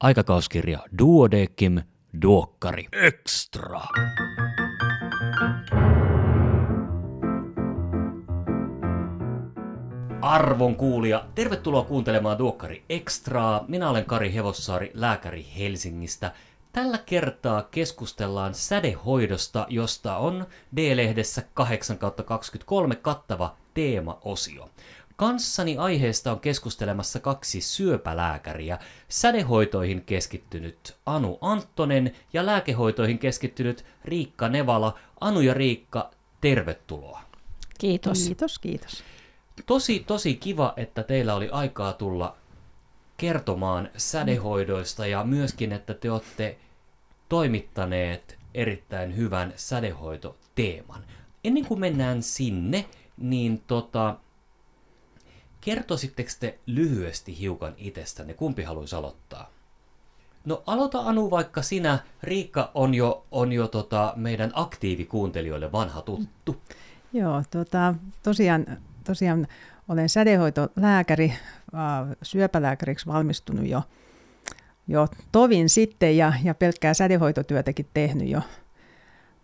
aikakauskirja Duodekim Duokkari Extra. Arvon kuulija, tervetuloa kuuntelemaan Duokkari Extraa. Minä olen Kari Hevossaari, lääkäri Helsingistä. Tällä kertaa keskustellaan sädehoidosta, josta on D-lehdessä 8 23 kattava teemaosio. Kanssani aiheesta on keskustelemassa kaksi syöpälääkäriä, sädehoitoihin keskittynyt Anu Anttonen ja lääkehoitoihin keskittynyt Riikka Nevala. Anu ja Riikka, tervetuloa. Kiitos. Kiitos, kiitos. Tosi, tosi kiva, että teillä oli aikaa tulla kertomaan sädehoidoista ja myöskin, että te olette toimittaneet erittäin hyvän sädehoitoteeman. Ennen kuin mennään sinne, niin tota, kertoisitteko te lyhyesti hiukan itsestänne? Kumpi haluaisi aloittaa? No aloita Anu vaikka sinä. Riikka on jo, on jo tota, meidän aktiivikuuntelijoille vanha tuttu. Joo, tota, tosiaan, tosiaan olen sädehoitolääkäri, syöpälääkäriksi valmistunut jo, jo tovin sitten ja, ja pelkkää sädehoitotyötäkin tehnyt jo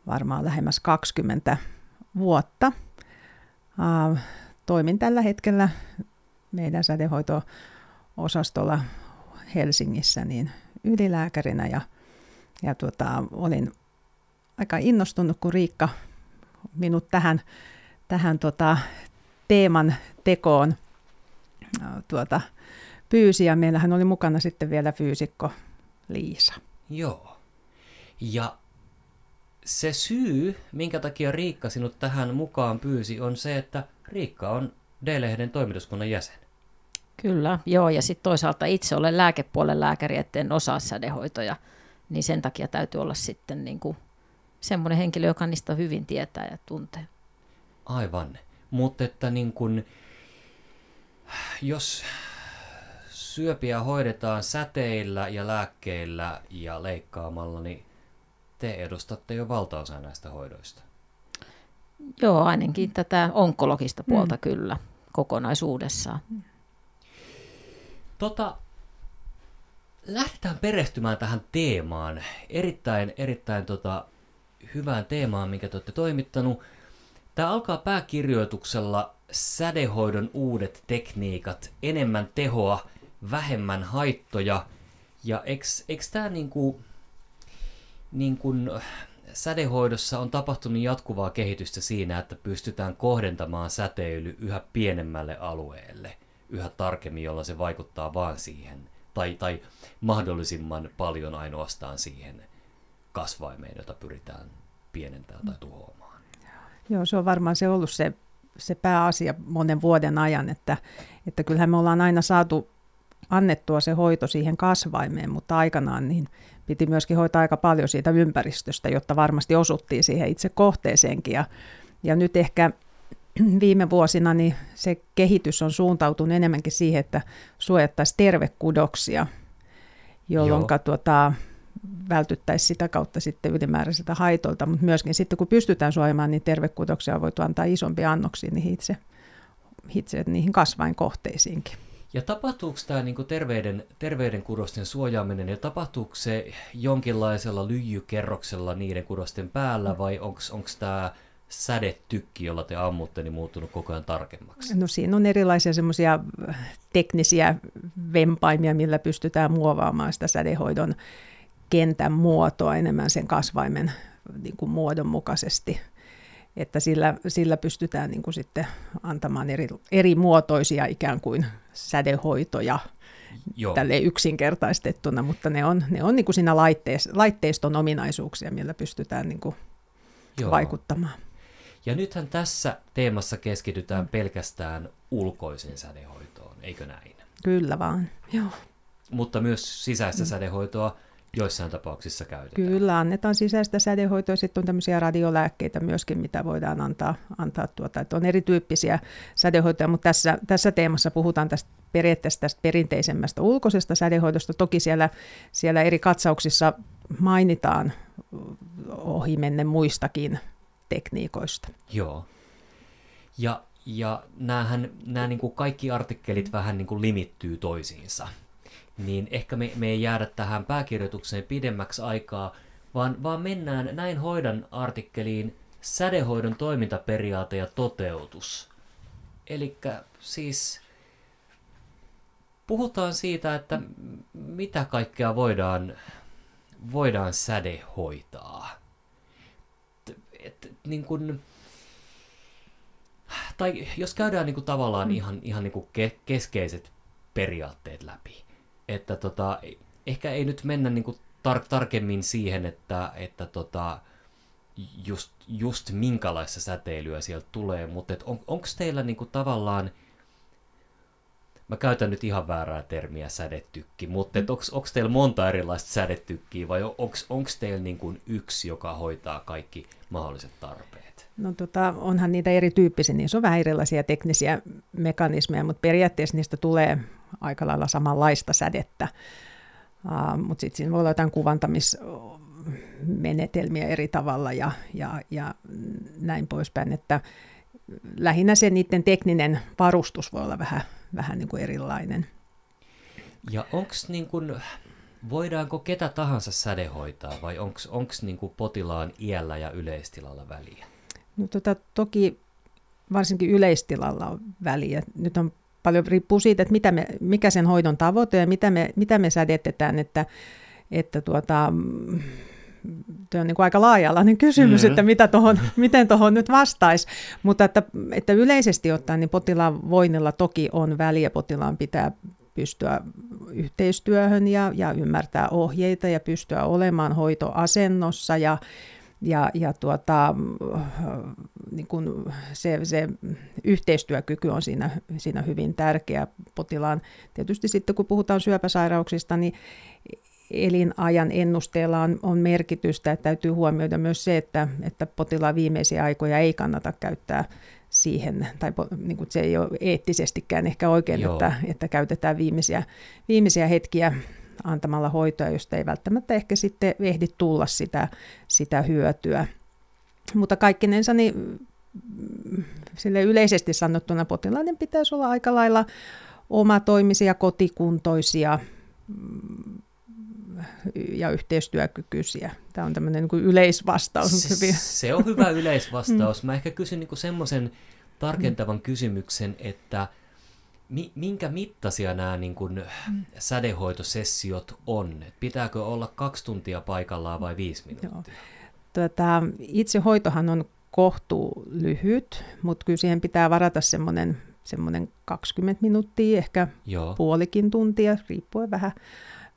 varmaan lähemmäs 20 vuotta. Toimin tällä hetkellä meidän sädehoito-osastolla Helsingissä niin ylilääkärinä ja, ja tuota, olin aika innostunut, kun Riikka minut tähän, tähän tota, teeman tekoon tuota, pyysi ja meillähän oli mukana sitten vielä fyysikko Liisa. Joo. Ja se syy, minkä takia Riikka sinut tähän mukaan pyysi, on se, että Riikka on D-lehden toimituskunnan jäsen. Kyllä, joo, ja sitten toisaalta itse olen lääkepuolen lääkäri, etten osaa sädehoitoja, niin sen takia täytyy olla sitten niin kuin semmoinen henkilö, joka niistä hyvin tietää ja tuntee. Aivan, mutta että niin kuin, jos syöpiä hoidetaan säteillä ja lääkkeillä ja leikkaamalla, niin te edustatte jo valtaosa näistä hoidoista. Joo, ainakin tätä onkologista puolta mm. kyllä kokonaisuudessaan. Tota, lähdetään perehtymään tähän teemaan. Erittäin, erittäin tota, hyvään teemaan, minkä te olette toimittanut. Tämä alkaa pääkirjoituksella sädehoidon uudet tekniikat, enemmän tehoa, vähemmän haittoja. Ja eikö tämä niinku, niin kuin sädehoidossa on tapahtunut jatkuvaa kehitystä siinä, että pystytään kohdentamaan säteily yhä pienemmälle alueelle, yhä tarkemmin, jolla se vaikuttaa vaan siihen, tai, tai mahdollisimman paljon ainoastaan siihen kasvaimeen, jota pyritään pienentämään tai tuhoamaan. Joo, se on varmaan se ollut se, se pääasia monen vuoden ajan, että, että kyllähän me ollaan aina saatu annettua se hoito siihen kasvaimeen, mutta aikanaan niin piti myöskin hoitaa aika paljon siitä ympäristöstä, jotta varmasti osuttiin siihen itse kohteeseenkin. Ja, ja nyt ehkä viime vuosina niin se kehitys on suuntautunut enemmänkin siihen, että suojattaisiin tervekudoksia, jolloin tuota, vältyttäisiin sitä kautta sitten ylimääräisiltä haitolta, mutta myöskin sitten kun pystytään suojamaan, niin tervekudoksia on voitu antaa isompia annoksia niihin itse, itse niihin kasvainkohteisiinkin. Ja tapahtuuko tämä niin terveyden, terveyden kudosten suojaaminen, ja tapahtuuko se jonkinlaisella lyijykerroksella niiden kudosten päällä, vai onko tämä sädetykki, jolla te ammutte, niin muuttunut koko ajan tarkemmaksi? No siinä on erilaisia semmoisia teknisiä vempaimia, millä pystytään muovaamaan sitä sädehoidon kentän muotoa enemmän sen kasvaimen niin kuin muodon mukaisesti että sillä, sillä pystytään niin kuin sitten antamaan eri, eri muotoisia ikään kuin sädehoitoja Joo. tälle yksinkertaistettuna, mutta ne on, ne on niin kuin siinä laitteis, laitteiston ominaisuuksia, millä pystytään niin kuin Joo. vaikuttamaan. Ja nythän tässä teemassa keskitytään pelkästään ulkoisen sädehoitoon, eikö näin? Kyllä vaan, joo. Mutta myös sisäistä sädehoitoa joissain tapauksissa käytetään. Kyllä, annetaan sisäistä sädehoitoa. Sitten on tämmöisiä radiolääkkeitä myöskin, mitä voidaan antaa. antaa tuota. Että on erityyppisiä sädehoitoja, mutta tässä, tässä teemassa puhutaan tästä periaatteessa tästä perinteisemmästä ulkoisesta sädehoidosta. Toki siellä, siellä eri katsauksissa mainitaan ohimenne muistakin tekniikoista. Joo. Ja, ja näähän, nämä niin kuin kaikki artikkelit vähän niin kuin limittyy toisiinsa. niin ehkä me, me ei jäädä tähän pääkirjoitukseen pidemmäksi aikaa, vaan, vaan mennään näin hoidan artikkeliin sädehoidon toimintaperiaate ja toteutus. Eli siis puhutaan siitä, että mitä kaikkea voidaan, voidaan sädehoitaa. Et, et, niin kun, tai jos käydään niin kuin tavallaan mm. ihan, ihan niin kuin ke, keskeiset periaatteet läpi, että tota, ehkä ei nyt mennä niin kuin tar- tarkemmin siihen, että, että tota, just, just minkälaista säteilyä sieltä tulee, mutta on, onko teillä niin kuin tavallaan, mä käytän nyt ihan väärää termiä sädetykki, mutta mm. onko teillä monta erilaista sädetykkiä vai onko teillä niin kuin yksi, joka hoitaa kaikki mahdolliset tarpeet? No tota, onhan niitä erityyppisiä, niin se on vähän erilaisia teknisiä mekanismeja, mutta periaatteessa niistä tulee aika lailla samanlaista sädettä. Uh, mutta sitten siinä voi olla jotain kuvantamismenetelmiä eri tavalla ja, ja, ja näin poispäin, että lähinnä se niiden tekninen varustus voi olla vähän, vähän niin kuin erilainen. Ja onko niin kuin, voidaanko ketä tahansa sädehoitaa vai onko niin potilaan iällä ja yleistilalla väliä? No, tota, toki varsinkin yleistilalla on väliä. Nyt on paljon riippuu siitä, että mitä me, mikä sen hoidon tavoite ja mitä me, mitä me sädetetään, että, että tuota, Tuo on niin kuin aika laaja-alainen kysymys, mm-hmm. että mitä tohon, miten tuohon nyt vastaisi. Mutta että, että yleisesti ottaen niin potilaan voinnilla toki on väliä. Potilaan pitää pystyä yhteistyöhön ja, ja ymmärtää ohjeita ja pystyä olemaan hoitoasennossa ja, ja, ja tuota, niin kun se, se yhteistyökyky on siinä, siinä hyvin tärkeä potilaan. Tietysti sitten kun puhutaan syöpäsairauksista, niin elinajan ennusteella on, on merkitystä, että täytyy huomioida myös se, että, että potilaan viimeisiä aikoja ei kannata käyttää siihen, tai niin kuin se ei ole eettisestikään ehkä oikein, että, että käytetään viimeisiä, viimeisiä hetkiä antamalla hoitoa, josta ei välttämättä ehkä sitten ehdi tulla sitä, sitä hyötyä. Mutta kaikkinensa niin sille yleisesti sanottuna potilaiden pitäisi olla aika lailla omatoimisia, kotikuntoisia mm, ja yhteistyökykyisiä. Tämä on tämmöinen niin kuin yleisvastaus. Se, se on hyvä yleisvastaus. Mä ehkä kysyn niin semmoisen tarkentavan kysymyksen, että – minkä mittaisia nämä niin kuin, mm. sädehoitosessiot on? Pitääkö olla kaksi tuntia paikallaan vai viisi minuuttia? Joo. Tuota, itse hoitohan on kohtuu lyhyt, mutta kyllä siihen pitää varata semmoinen, semmoinen 20 minuuttia, ehkä Joo. puolikin tuntia, riippuen vähän,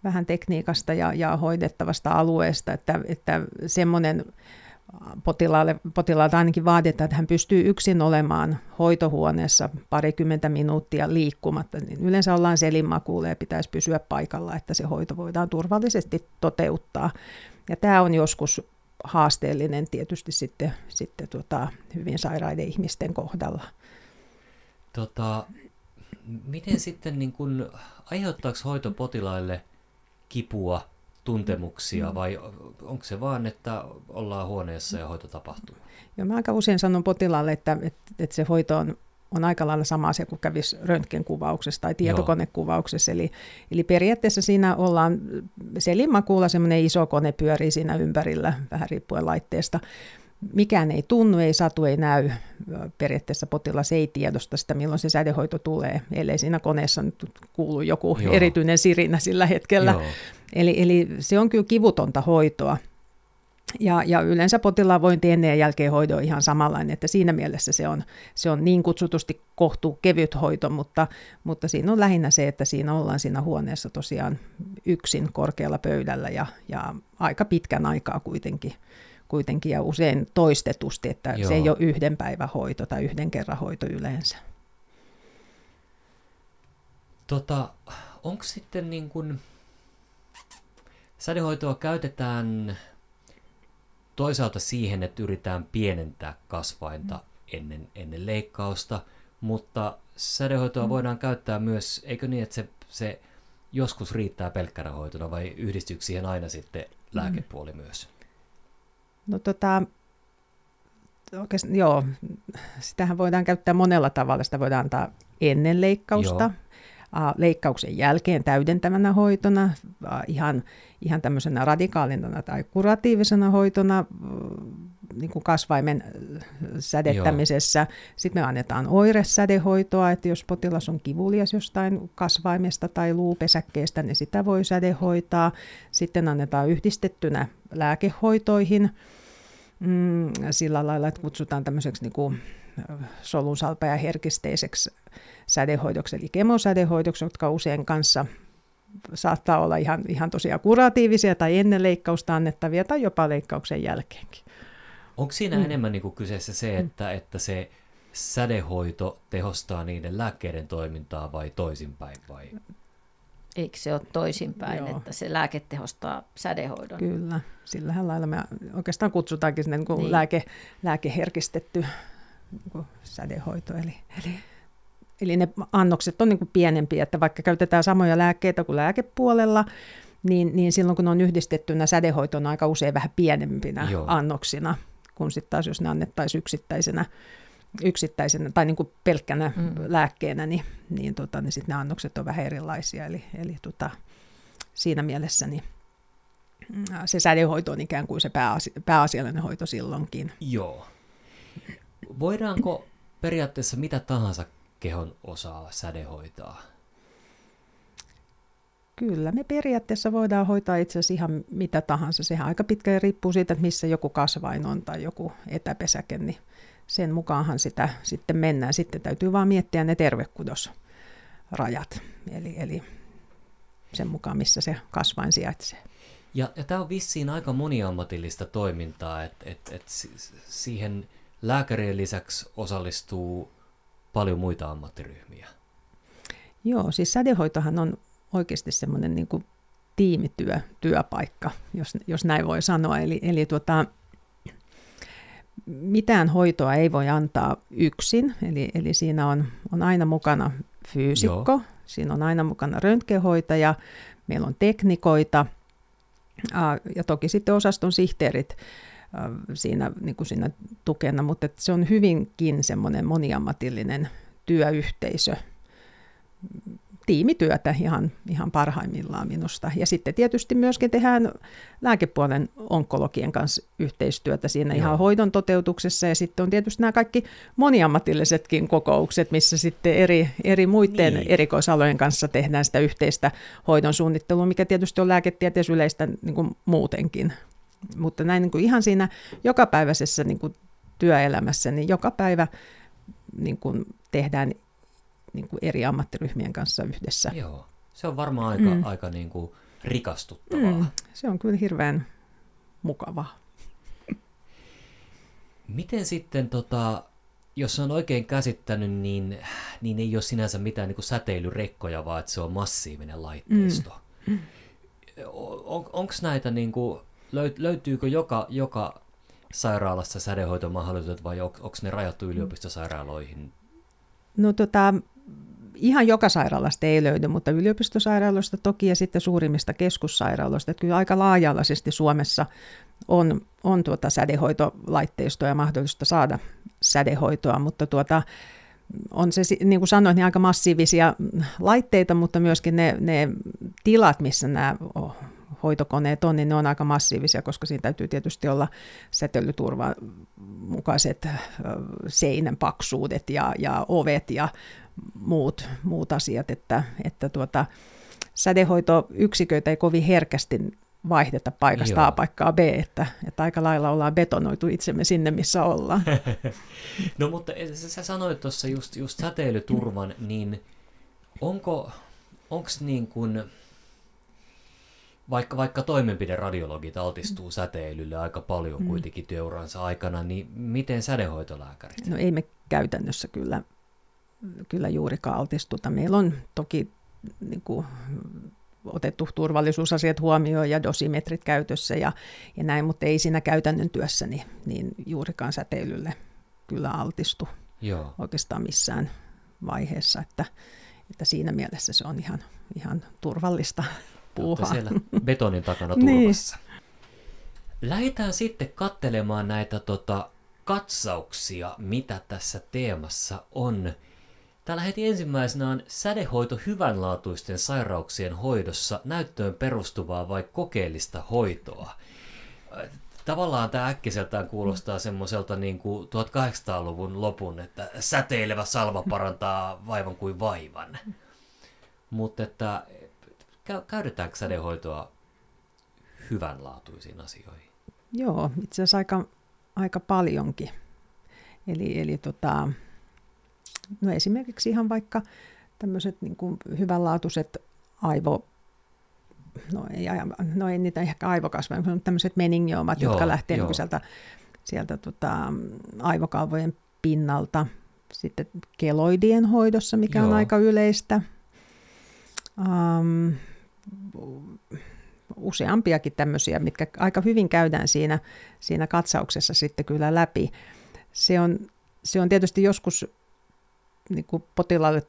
vähän tekniikasta ja, ja hoidettavasta alueesta, että, että semmoinen potilaalle, potilaalta ainakin vaaditaan, että hän pystyy yksin olemaan hoitohuoneessa parikymmentä minuuttia liikkumatta, niin yleensä ollaan selinmakuulle ja pitäisi pysyä paikalla, että se hoito voidaan turvallisesti toteuttaa. Ja tämä on joskus haasteellinen tietysti sitten, sitten tota, hyvin sairaiden ihmisten kohdalla. Tota, miten sitten, niin kun, aiheuttaako hoito potilaille kipua tuntemuksia mm. vai onko se vaan, että ollaan huoneessa ja hoito tapahtuu? Joo, mä aika usein sanon potilaalle, että, että, että se hoito on, on aika lailla sama asia kuin kävisi röntgenkuvauksessa tai tietokonekuvauksessa. Eli, eli periaatteessa siinä ollaan, selinmakuulla semmoinen iso kone pyörii siinä ympärillä, vähän riippuen laitteesta mikään ei tunnu, ei satu, ei näy. Periaatteessa potilas ei tiedosta sitä, milloin se sädehoito tulee, ellei siinä koneessa nyt kuulu joku Joo. erityinen sirinä sillä hetkellä. Eli, eli se on kyllä kivutonta hoitoa. Ja, ja yleensä potilaan vointi ennen ja jälkeen hoito on ihan samanlainen, että siinä mielessä se on, se on niin kutsutusti kohtuu kevyt hoito, mutta, mutta siinä on lähinnä se, että siinä ollaan siinä huoneessa tosiaan yksin korkealla pöydällä ja, ja aika pitkän aikaa kuitenkin kuitenkin ja usein toistetusti, että Joo. se ei ole yhden päivän hoito tai yhden kerran hoito yleensä. Tota, onko sitten niin kuin, sädehoitoa käytetään toisaalta siihen, että yritetään pienentää kasvainta mm. ennen, ennen leikkausta, mutta sädehoitoa mm. voidaan käyttää myös, eikö niin, että se, se joskus riittää pelkkänä hoitona vai yhdistyykö siihen aina sitten mm. lääkepuoli mm. myös? No tota, oikeastaan, joo, sitähän voidaan käyttää monella tavalla. Sitä voidaan antaa ennen leikkausta. leikkauksen jälkeen täydentävänä hoitona, ihan, ihan tämmöisenä radikaalina tai kuratiivisena hoitona niin kuin kasvaimen sädettämisessä. Joo. Sitten me annetaan oiresädehoitoa, että jos potilas on kivulias jostain kasvaimesta tai luupesäkkeestä, niin sitä voi sädehoitaa. Sitten annetaan yhdistettynä lääkehoitoihin mm, sillä lailla, että kutsutaan tämmöiseksi niin kuin solunsalpa- herkisteiseksi sädehoidoksi, eli kemosädehoidoksi, jotka usein kanssa saattaa olla ihan, ihan tosiaan kuratiivisia tai ennen leikkausta annettavia tai jopa leikkauksen jälkeenkin. Onko siinä mm. enemmän niin kuin kyseessä se, mm. että, mm. että se sädehoito tehostaa niiden lääkkeiden toimintaa vai toisinpäin? Vai? Eikö se ole toisinpäin, Joo. että se lääke tehostaa sädehoidon? Kyllä, sillähän lailla me oikeastaan kutsutaankin sinne niin niin. Lääke, lääkeherkistetty niin sädehoito. Eli, eli, eli ne annokset on niin kuin pienempiä, että vaikka käytetään samoja lääkkeitä kuin lääkepuolella, niin, niin silloin kun ne on yhdistettynä sädehoito on aika usein vähän pienempinä Joo. annoksina, kun sitten taas jos ne annettaisiin yksittäisenä, yksittäisenä tai niin kuin pelkkänä mm. lääkkeenä, niin, niin, tota, niin sitten ne annokset on vähän erilaisia. Eli, eli tota, siinä mielessä niin se sädehoito on ikään kuin se pääasi- pääasiallinen hoito silloinkin. Joo. Voidaanko periaatteessa mitä tahansa kehon osaa sädehoitaa? Kyllä, me periaatteessa voidaan hoitaa itse asiassa ihan mitä tahansa. Sehän aika pitkään riippuu siitä, että missä joku kasvain on tai joku etäpesäke, niin sen mukaanhan sitä sitten mennään. Sitten täytyy vaan miettiä ne tervekudosrajat, eli, eli sen mukaan, missä se kasvain sijaitsee. Ja, ja tämä on vissiin aika moniammatillista toimintaa, että et, et siihen lääkärien lisäksi osallistuu paljon muita ammattiryhmiä. Joo, siis sädehoitohan on oikeasti semmoinen niin kuin tiimityö, työpaikka, jos, jos näin voi sanoa. Eli, eli tuota, mitään hoitoa ei voi antaa yksin, eli, eli siinä on, on aina mukana fyysikko, Joo. siinä on aina mukana röntgenhoitaja, meillä on teknikoita ja toki sitten osaston sihteerit siinä, niin kuin siinä tukena, mutta se on hyvinkin semmoinen moniammatillinen työyhteisö, tiimityötä ihan, ihan parhaimmillaan minusta. Ja sitten tietysti myöskin tehdään lääkepuolen onkologien kanssa yhteistyötä siinä Joo. ihan hoidon toteutuksessa. Ja sitten on tietysti nämä kaikki moniammatillisetkin kokoukset, missä sitten eri, eri muiden niin. erikoisalojen kanssa tehdään sitä yhteistä hoidon suunnittelua, mikä tietysti on lääketieteessä yleistä niin kuin muutenkin. Mutta näin niin kuin ihan siinä jokapäiväisessä niin kuin työelämässä, niin joka päivä niin kuin tehdään niin kuin eri ammattiryhmien kanssa yhdessä. Joo, se on varmaan aika, mm. aika niin kuin rikastuttavaa. Mm, se on kyllä hirveän mukavaa. Miten sitten, tota, jos on oikein käsittänyt, niin, niin ei ole sinänsä mitään niin kuin säteilyrekkoja, vaan että se on massiivinen laitteisto. Mm. On, Onko näitä, niin kuin, löytyykö joka, joka sairaalassa sädehoitomahdollisuudet vai on, onko ne rajattu yliopistosairaaloihin? No tota, ihan joka sairaalasta ei löydy, mutta yliopistosairaaloista toki ja sitten suurimmista keskussairaaloista. Että kyllä aika laaja-alaisesti Suomessa on, on tuota sädehoitolaitteistoa ja mahdollista saada sädehoitoa, mutta tuota, on se, niin kuin sanoin, niin aika massiivisia laitteita, mutta myöskin ne, ne tilat, missä nämä hoitokoneet on, niin ne on aika massiivisia, koska siinä täytyy tietysti olla säteilyturvan mukaiset seinän paksuudet ja, ja ovet ja muut, muut asiat, että, että tuota, sädehoitoyksiköitä ei kovin herkästi vaihdeta paikasta Joo. A paikkaa B, että, että aika lailla ollaan betonoitu itsemme sinne, missä ollaan. no mutta sä sanoit tuossa just, just säteilyturvan, niin onko onks niin kuin, vaikka, vaikka toimenpideradiologit altistuu säteilylle aika paljon mm. kuitenkin työuransa aikana, niin miten sädehoitolääkärit? No ei me käytännössä kyllä kyllä juurikaan altistuta. Meillä on toki niin kuin, otettu turvallisuusasiat huomioon ja dosimetrit käytössä ja, ja näin, mutta ei siinä käytännön työssä niin, niin juurikaan säteilylle kyllä altistu Joo. oikeastaan missään vaiheessa, että, että siinä mielessä se on ihan, ihan turvallista puuhaa. siellä betonin takana turvassa. niin. Lähdetään sitten kattelemaan näitä tota, katsauksia, mitä tässä teemassa on Täällä heti ensimmäisenä on sädehoito hyvänlaatuisten sairauksien hoidossa näyttöön perustuvaa vai kokeellista hoitoa. Tavallaan tämä äkkiseltään kuulostaa semmoiselta niin kuin 1800-luvun lopun, että säteilevä salva parantaa vaivan kuin vaivan. Mutta että käydetäänkö sädehoitoa hyvänlaatuisiin asioihin? Joo, itse asiassa aika, aika paljonkin. Eli, eli tota, no esimerkiksi ihan vaikka tämmöiset niin kuin hyvänlaatuiset aivo, no ei, no ei niitä ehkä aivokasveja, mutta tämmöiset meningioomat, joo, jotka lähtee niin sieltä, sieltä tota, aivokalvojen pinnalta. Sitten keloidien hoidossa, mikä joo. on aika yleistä. Um, useampiakin tämmöisiä, mitkä aika hyvin käydään siinä, siinä katsauksessa sitten kyllä läpi. Se on, se on tietysti joskus niin kuin potilaalle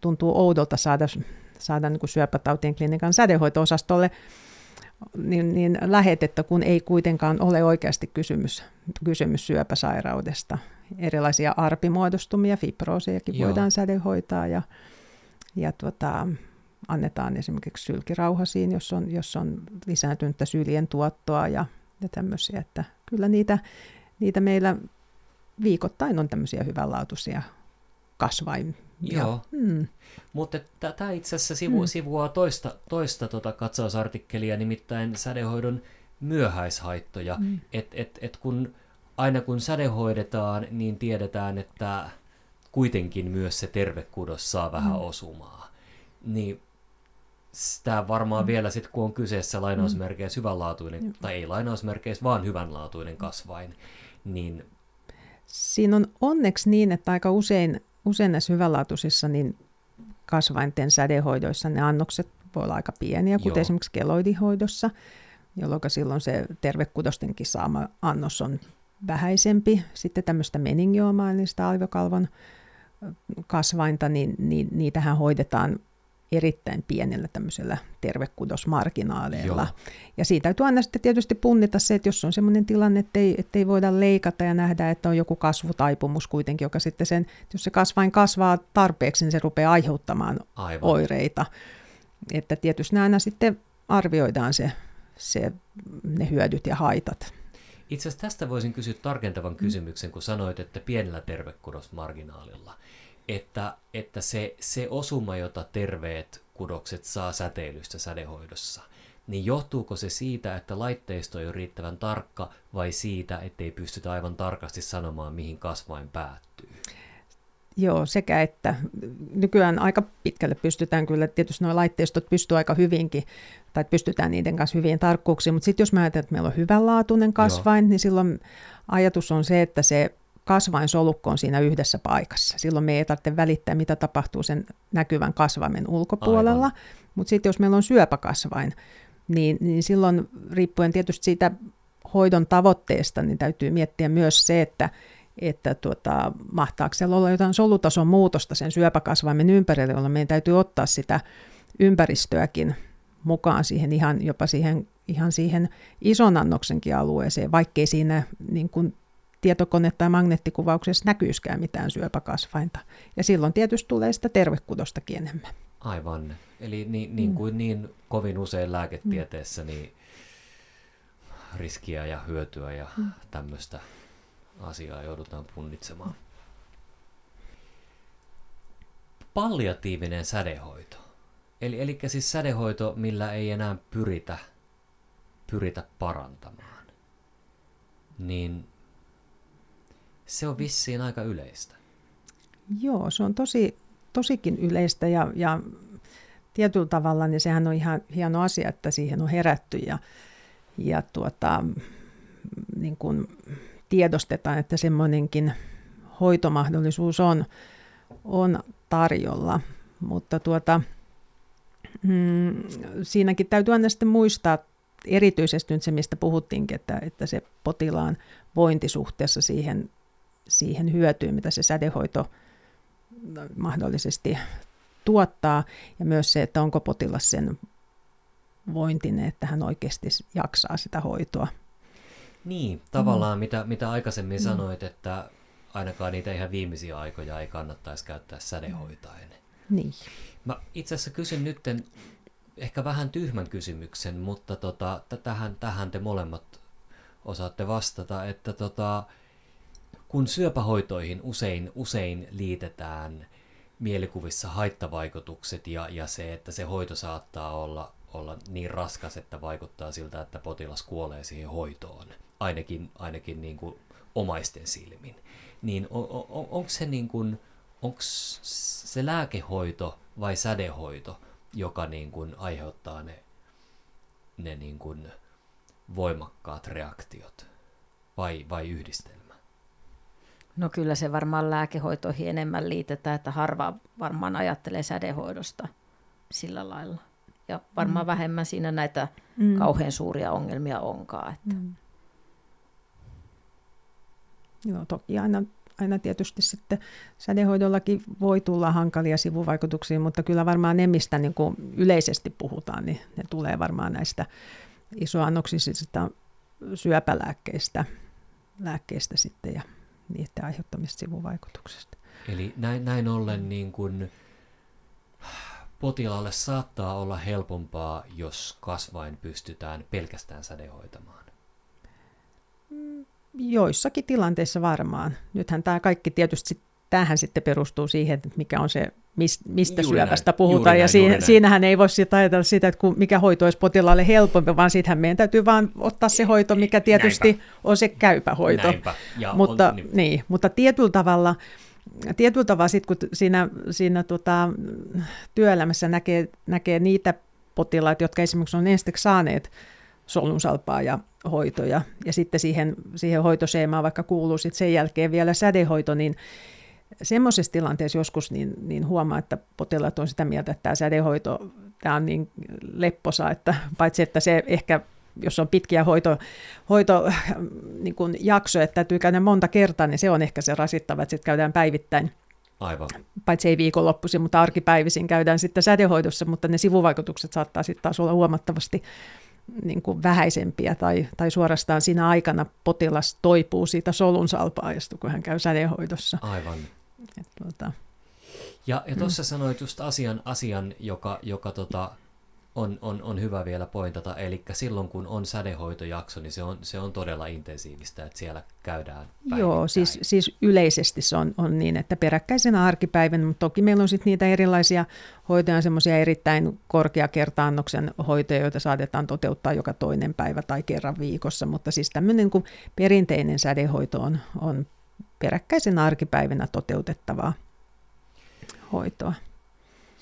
tuntuu oudolta saada, saada niin kuin syöpätautien klinikan sädehoito-osastolle niin, niin lähetettä, kun ei kuitenkaan ole oikeasti kysymys, kysymys syöpäsairaudesta. Erilaisia arpimuodostumia, fibroosejakin Joo. voidaan sädehoitaa ja, ja tuota, annetaan esimerkiksi sylkirauhasiin, jos on, jos on lisääntynyttä syljen tuottoa ja, ja tämmöisiä. Että kyllä niitä, niitä meillä viikoittain on tämmöisiä hyvänlaatuisia kasvaimia. Joo, mm. mutta tämä itse asiassa sivu, mm. sivuaa toista, toista tota katsausartikkelia, nimittäin sädehoidon myöhäishaittoja. Mm. Et, et, et kun, aina kun sädehoidetaan, niin tiedetään, että kuitenkin myös se terve kudos saa vähän mm. osumaa. Niin tämä varmaan mm. vielä sitten, kun on kyseessä lainausmerkeissä mm. hyvänlaatuinen, mm. tai ei lainausmerkeissä, vaan hyvänlaatuinen kasvain, niin... Siinä on onneksi niin, että aika usein, usein näissä hyvänlaatuisissa niin kasvainten sädehoidoissa ne annokset voi olla aika pieniä, kuten Joo. esimerkiksi keloidihoidossa, jolloin silloin se tervekudostenkin saama annos on vähäisempi. Sitten tämmöistä meningioomaa, niin sitä aivokalvon kasvainta, niin, niin niitähän hoidetaan erittäin pienellä tämmöisellä tervekudosmarginaaleilla. Joo. Ja siitä täytyy aina sitten tietysti punnita se, että jos on sellainen tilanne, että ei, että ei voida leikata ja nähdä, että on joku kasvutaipumus kuitenkin, joka sitten sen, jos se kasvain kasvaa tarpeeksi, niin se rupeaa aiheuttamaan Aivan. oireita. Että tietysti aina sitten arvioidaan se, se, ne hyödyt ja haitat. Itse asiassa tästä voisin kysyä tarkentavan kysymyksen, kun sanoit, että pienellä tervekudosmarginaalilla – että, että se, se osuma, jota terveet kudokset saa säteilystä sädehoidossa, niin johtuuko se siitä, että laitteisto ei ole riittävän tarkka vai siitä, ettei pystytä aivan tarkasti sanomaan, mihin kasvain päättyy? Joo, sekä että nykyään aika pitkälle pystytään kyllä, tietysti nuo laitteistot pystyy aika hyvinkin, tai pystytään niiden kanssa hyvin tarkkuuksiin, mutta sitten jos mä ajattelen, että meillä on hyvänlaatuinen kasvain, Joo. niin silloin ajatus on se, että se kasvain solukko on siinä yhdessä paikassa. Silloin me ei tarvitse välittää, mitä tapahtuu sen näkyvän kasvaimen ulkopuolella. Mutta sitten jos meillä on syöpäkasvain, niin, niin silloin riippuen tietysti siitä hoidon tavoitteesta, niin täytyy miettiä myös se, että, että tuota, mahtaako siellä olla jotain solutason muutosta sen syöpäkasvaimen ympärille, jolloin meidän täytyy ottaa sitä ympäristöäkin mukaan siihen ihan jopa siihen, ihan siihen ison annoksenkin alueeseen, vaikkei siinä niin kuin tietokone- tai magneettikuvauksessa näkyyskään mitään syöpäkasvainta. Ja silloin tietysti tulee sitä tervekudostakin enemmän. Aivan. Eli niin, niin mm. kuin niin kovin usein lääketieteessä, mm. niin riskiä ja hyötyä ja mm. tämmöistä asiaa joudutaan punnitsemaan. Palliatiivinen sädehoito. Eli, eli siis sädehoito, millä ei enää pyritä, pyritä parantamaan. Niin se on vissiin aika yleistä. Joo, se on tosi, tosikin yleistä ja, ja tietyllä tavalla niin sehän on ihan hieno asia, että siihen on herätty ja, ja tuota, niin kuin tiedostetaan, että semmoinenkin hoitomahdollisuus on, on tarjolla. Mutta tuota, mm, siinäkin täytyy aina sitten muistaa erityisesti nyt se, mistä puhuttiinkin, että, että se potilaan vointi suhteessa siihen siihen hyötyyn, mitä se sädehoito mahdollisesti tuottaa, ja myös se, että onko potilas sen vointinen, että hän oikeasti jaksaa sitä hoitoa. Niin, tavallaan mm. mitä, mitä aikaisemmin mm. sanoit, että ainakaan niitä ihan viimeisiä aikoja ei kannattaisi käyttää sädehoitaen. Niin. Mä itse asiassa kysyn nytten ehkä vähän tyhmän kysymyksen, mutta tota, tähän, tähän te molemmat osaatte vastata, että tota, kun syöpähoitoihin usein, usein liitetään mielikuvissa haittavaikutukset ja, ja se, että se hoito saattaa olla, olla niin raskas, että vaikuttaa siltä, että potilas kuolee siihen hoitoon, ainakin, ainakin niin kuin omaisten silmin, niin on, on, onko se, niin kuin, onko se lääkehoito vai sädehoito, joka niin kuin aiheuttaa ne, ne niin kuin voimakkaat reaktiot vai, vai yhdistelmä? No kyllä se varmaan lääkehoitoihin enemmän liitetään, että harva varmaan ajattelee sädehoidosta sillä lailla. Ja varmaan mm. vähemmän siinä näitä mm. kauhean suuria ongelmia onkaan. Että. Mm. Joo, toki aina, aina tietysti sitten sädehoidollakin voi tulla hankalia sivuvaikutuksia, mutta kyllä varmaan ne, mistä niin kuin yleisesti puhutaan, niin ne tulee varmaan näistä isoannoksisista syöpälääkkeistä lääkkeistä sitten ja niiden aiheuttamista sivuvaikutuksista. Eli näin, näin ollen niin kuin potilaalle saattaa olla helpompaa, jos kasvain pystytään pelkästään sädehoitamaan. Joissakin tilanteissa varmaan. Nythän tämä kaikki tietysti tähän sitten perustuu siihen, että mikä on se, mistä juuri syöpästä näin, puhutaan. Näin, ja siinä, siinähän ei voi sitä ajatella sitä, että mikä hoito olisi potilaalle helpompi, vaan siitähän meidän täytyy vain ottaa se hoito, mikä tietysti Näinpä. on se käypä hoito. mutta, on, niin. Niin, mutta tietyllä tavalla, tietyllä tavalla sit, kun siinä, siinä tota, työelämässä näkee, näkee niitä potilaita, jotka esimerkiksi on ensiksi saaneet solunsalpaa ja hoitoja, ja sitten siihen, siihen hoitoseemaan vaikka kuuluu sitten sen jälkeen vielä sädehoito, niin semmoisessa tilanteessa joskus niin, niin huomaa, että potilaat on sitä mieltä, että tämä sädehoito tämä on niin lepposa, että paitsi että se ehkä jos on pitkiä hoito, hoito niin kuin jaksoja, että täytyy käydä monta kertaa, niin se on ehkä se rasittava, että sitten käydään päivittäin. Aivan. Paitsi ei viikonloppuisin, mutta arkipäivisin käydään sitten sädehoidossa, mutta ne sivuvaikutukset saattaa sitten taas olla huomattavasti niin kuin vähäisempiä tai, tai suorastaan siinä aikana potilas toipuu siitä solun salpaajasta, kun hän käy sädehoidossa. Aivan. Et, tuota. Ja, ja tuossa mm. sanoit just asian, asian joka, joka tota, on, on, on hyvä vielä pointata, eli silloin kun on sädehoitojakso, niin se on, se on todella intensiivistä, että siellä käydään päivittäin. Joo, siis, siis yleisesti se on, on niin, että peräkkäisenä arkipäivänä, mutta toki meillä on sitten niitä erilaisia hoitoja, semmoisia erittäin korkeakertaannoksen hoitoja, joita saatetaan toteuttaa joka toinen päivä tai kerran viikossa, mutta siis tämmöinen kuin perinteinen sädehoito on, on peräkkäisenä arkipäivänä toteutettavaa hoitoa.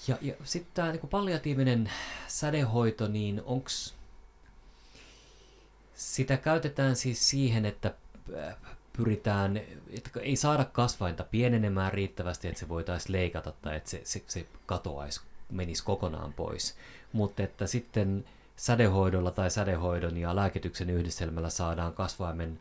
Ja, ja sitten tämä niinku palliatiivinen sädehoito, niin onko sitä käytetään siis siihen, että äh, pyritään, että ei saada kasvainta pienenemään riittävästi, että se voitaisiin leikata tai että se, se, se katoaisi, menisi kokonaan pois. Mutta että sitten sädehoidolla tai sädehoidon ja lääkityksen yhdistelmällä saadaan kasvaimen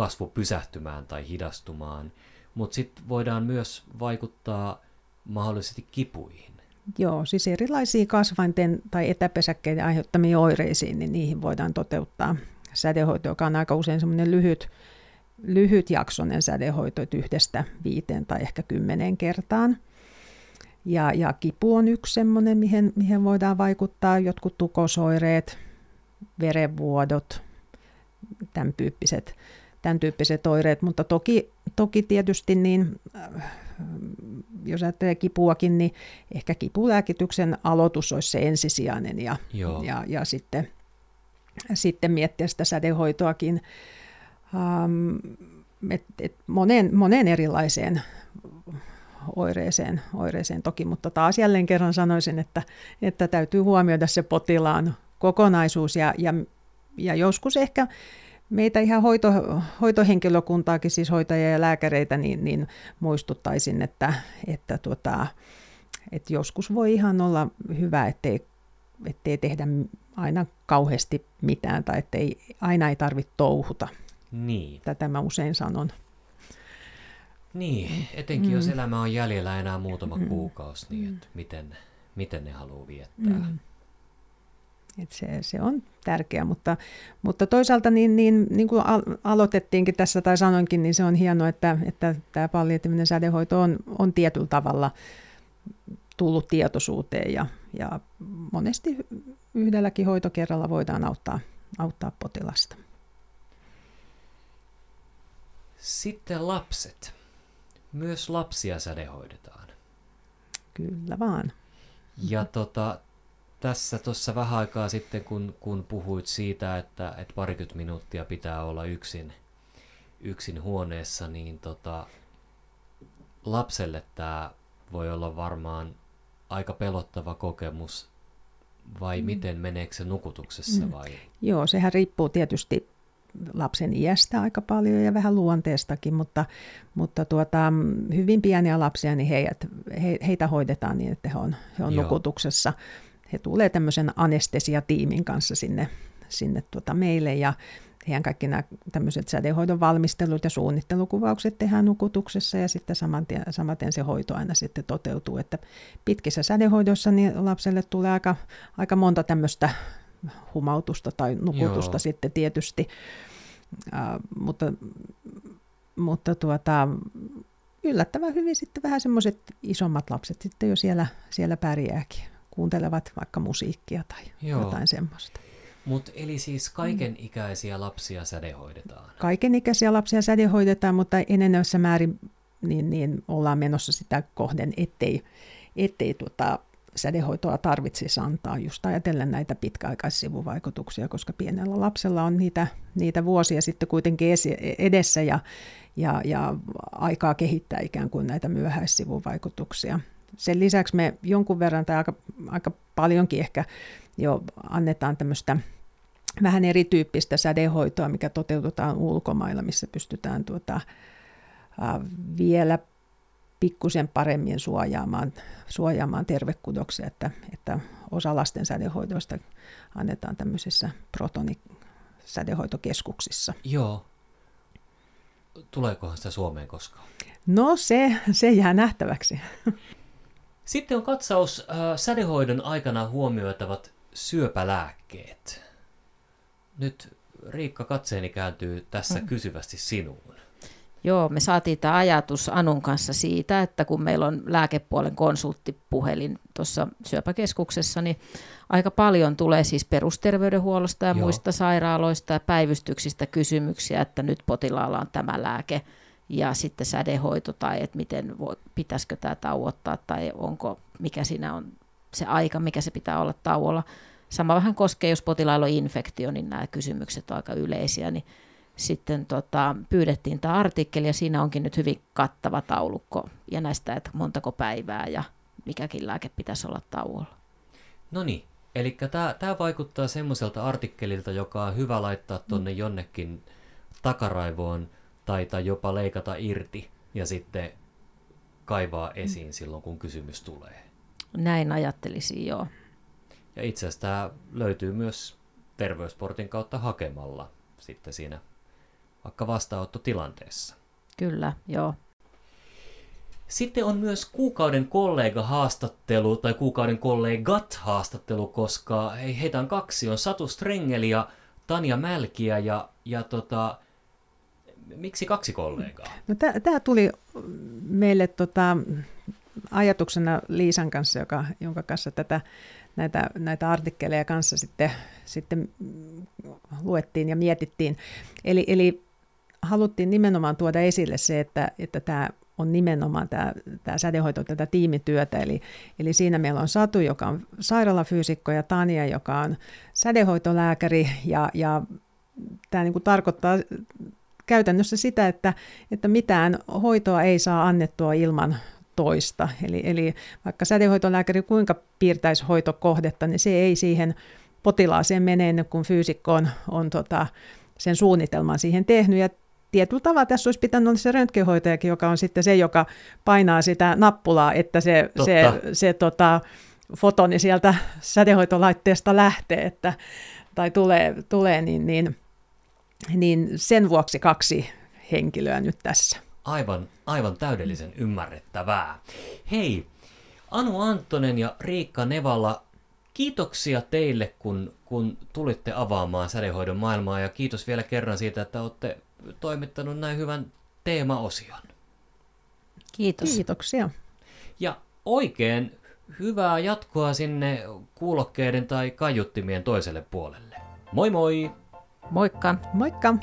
kasvu pysähtymään tai hidastumaan. Mutta sitten voidaan myös vaikuttaa mahdollisesti kipuihin. Joo, siis erilaisiin kasvainten tai etäpesäkkeiden aiheuttamiin oireisiin, niin niihin voidaan toteuttaa sädehoito, joka on aika usein semmoinen lyhyt, lyhytjaksoinen sädehoito, että yhdestä viiteen tai ehkä kymmeneen kertaan. Ja, ja kipu on yksi semmoinen, mihin, mihin voidaan vaikuttaa, jotkut tukosoireet, verenvuodot, tämän tyyppiset, tämän tyyppiset oireet, mutta toki, toki tietysti niin jos ajattelee kipuakin, niin ehkä kipulääkityksen aloitus olisi se ensisijainen ja, ja, ja sitten, sitten miettiä sitä sädehoitoakin. Um, et, et monen, monen erilaiseen oireeseen, oireeseen toki, mutta taas jälleen kerran sanoisin, että, että täytyy huomioida se potilaan kokonaisuus ja, ja, ja joskus ehkä meitä ihan hoito, hoitohenkilökuntaakin, siis hoitajia ja lääkäreitä, niin, niin muistuttaisin, että, että, tuota, että joskus voi ihan olla hyvä, ettei, ettei tehdä aina kauheasti mitään tai ettei aina ei tarvitse touhuta. Niin. Tätä mä usein sanon. Niin, etenkin mm. jos elämä on jäljellä enää muutama mm. kuukausi, niin että miten, miten ne haluaa viettää. Mm. Et se, se on tärkeä, mutta, mutta toisaalta niin, niin, niin kuin aloitettiinkin tässä tai sanoinkin, niin se on hienoa, että, että tämä palliatiivinen sädehoito on, on tietyllä tavalla tullut tietoisuuteen ja, ja monesti yhdelläkin hoitokerralla voidaan auttaa, auttaa potilasta. Sitten lapset. Myös lapsia sädehoidetaan. Kyllä vaan. Ja tota, tässä tuossa vähän aikaa sitten, kun, kun puhuit siitä, että, että parikymmentä minuuttia pitää olla yksin, yksin huoneessa, niin tota, lapselle tämä voi olla varmaan aika pelottava kokemus, vai mm. miten meneekö se nukutuksessa mm. vai? Joo, sehän riippuu tietysti lapsen iästä aika paljon ja vähän luonteestakin, mutta, mutta tuota, hyvin pieniä lapsia, niin heidät, he, heitä hoidetaan niin, että he on, he on nukutuksessa. He tulee tämmöisen anestesiatiimin kanssa sinne, sinne tuota meille ja heidän kaikki nämä tämmöiset sädehoidon valmistelut ja suunnittelukuvaukset tehdään nukutuksessa ja sitten samaten, samaten se hoito aina sitten toteutuu. Että pitkissä sädehoidossa niin lapselle tulee aika, aika monta tämmöistä humautusta tai nukutusta Joo. sitten tietysti, uh, mutta, mutta tuota, yllättävän hyvin sitten vähän semmoiset isommat lapset sitten jo siellä, siellä pärjääkin, kuuntelevat vaikka musiikkia tai Joo. jotain semmoista. Mut eli siis kaiken ikäisiä lapsia sädehoidetaan? Kaiken ikäisiä lapsia sädehoidetaan, mutta enenevässä määrin niin, niin ollaan menossa sitä kohden, ettei, ettei tuota, sädehoitoa tarvitsisi antaa just ajatellen näitä pitkäaikaissivuvaikutuksia, koska pienellä lapsella on niitä, niitä vuosia sitten kuitenkin edessä ja, ja, ja aikaa kehittää ikään kuin näitä myöhäissivuvaikutuksia. Sen lisäksi me jonkun verran tai aika, aika paljonkin ehkä jo annetaan tämmöistä vähän erityyppistä sädehoitoa, mikä toteutetaan ulkomailla, missä pystytään tuota, vielä pikkusen paremmin suojaamaan, suojaamaan tervekudoksia, että, että osa lasten sädehoidoista annetaan tämmöisissä protonisädehoitokeskuksissa. Joo. Tuleekohan sitä Suomeen koskaan? No se, se jää nähtäväksi. Sitten on katsaus äh, sädehoidon aikana huomioitavat syöpälääkkeet. Nyt Riikka katseeni kääntyy tässä mm. kysyvästi sinuun. Joo, me saatiin tämä ajatus Anun kanssa siitä, että kun meillä on lääkepuolen konsulttipuhelin tuossa syöpäkeskuksessa, niin aika paljon tulee siis perusterveydenhuollosta ja Joo. muista sairaaloista ja päivystyksistä kysymyksiä, että nyt potilaalla on tämä lääke ja sitten sädehoito tai että miten voi, pitäisikö tämä tauottaa tai onko, mikä siinä on se aika, mikä se pitää olla tauolla. Sama vähän koskee, jos potilailla on infektio, niin nämä kysymykset on aika yleisiä, niin sitten tota, pyydettiin tämä artikkeli ja siinä onkin nyt hyvin kattava taulukko ja näistä, että montako päivää ja mikäkin lääke pitäisi olla tauolla. No niin, eli tämä vaikuttaa semmoiselta artikkelilta, joka on hyvä laittaa tuonne jonnekin takaraivoon tai, tai jopa leikata irti ja sitten kaivaa esiin silloin, kun kysymys tulee. Näin ajattelisin, joo. Ja itse asiassa tämä löytyy myös terveysportin kautta hakemalla sitten siinä vaikka vastaanottotilanteessa. Kyllä, joo. Sitten on myös kuukauden kollega-haastattelu tai kuukauden kollegat-haastattelu, koska hei, heitä on kaksi, on Satu Strengeli ja Tanja Mälkiä ja, ja tota, miksi kaksi kollegaa? No, Tämä tuli meille tota, ajatuksena Liisan kanssa, joka, jonka kanssa tätä, näitä, näitä artikkeleja kanssa sitten, sitten luettiin ja mietittiin. Eli, eli haluttiin nimenomaan tuoda esille se, että, että tämä on nimenomaan tämä, tämä sädehoito, tätä tiimityötä. Eli, eli siinä meillä on Satu, joka on sairaalafyysikko, ja Tania, joka on sädehoitolääkäri, ja, ja tämä niin kuin tarkoittaa käytännössä sitä, että, että mitään hoitoa ei saa annettua ilman toista. Eli, eli vaikka sädehoitolääkäri kuinka piirtäisi hoitokohdetta, niin se ei siihen potilaaseen mene ennen kuin fyysikko on, on tota, sen suunnitelman siihen tehnyt. Ja tietyllä tavalla tässä olisi pitänyt olla se röntgenhoitajakin, joka on sitten se, joka painaa sitä nappulaa, että se, se, se tota, fotoni sieltä sädehoitolaitteesta lähtee että, tai tulee, tulee niin, niin, niin sen vuoksi kaksi henkilöä nyt tässä. Aivan, aivan täydellisen ymmärrettävää. Hei, Anu Antonen ja Riikka Nevalla, kiitoksia teille, kun, kun tulitte avaamaan sädehoidon maailmaa ja kiitos vielä kerran siitä, että olette toimittanut näin hyvän teemaosion. Kiitos. Kiitoksia. Ja oikein hyvää jatkoa sinne kuulokkeiden tai kaiuttimien toiselle puolelle. Moi moi! Moikka! Moikka!